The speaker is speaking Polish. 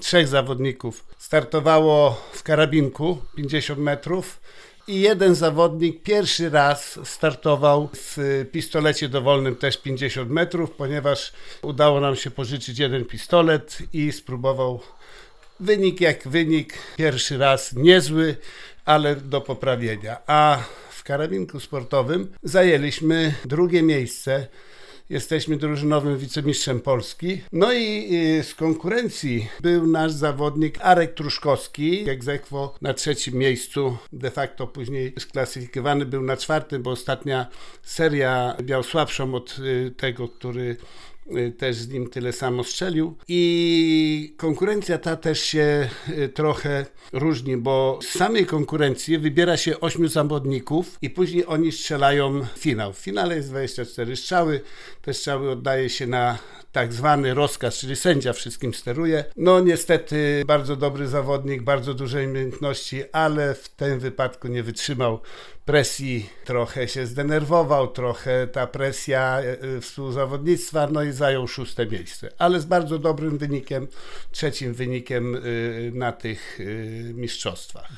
trzech zawodników startowało w karabinku 50 metrów i jeden zawodnik pierwszy raz startował w pistolecie dowolnym też 50 metrów, ponieważ udało nam się pożyczyć jeden pistolet i spróbował wynik jak wynik, pierwszy raz niezły, ale do poprawienia. A w karabinku sportowym zajęliśmy drugie miejsce. Jesteśmy drużynowym wicemistrzem Polski. No i y, z konkurencji był nasz zawodnik Arek Truszkowski, egzekwo na trzecim miejscu. De facto później sklasyfikowany był na czwartym, bo ostatnia seria miał słabszą od y, tego, który też z nim tyle samo strzelił. I konkurencja ta też się y, trochę różni, bo z samej konkurencji wybiera się ośmiu zawodników i później oni strzelają finał. W finale jest 24 strzały. Te strzały oddaje się na tak zwany rozkaz, czyli sędzia wszystkim steruje. No niestety bardzo dobry zawodnik, bardzo duże umiejętności, ale w tym wypadku nie wytrzymał presji, trochę się zdenerwował, trochę ta presja e, współzawodnictwa, no i zajął szóste miejsce, ale z bardzo dobrym wynikiem, trzecim wynikiem e, na tych e, mistrzostwach.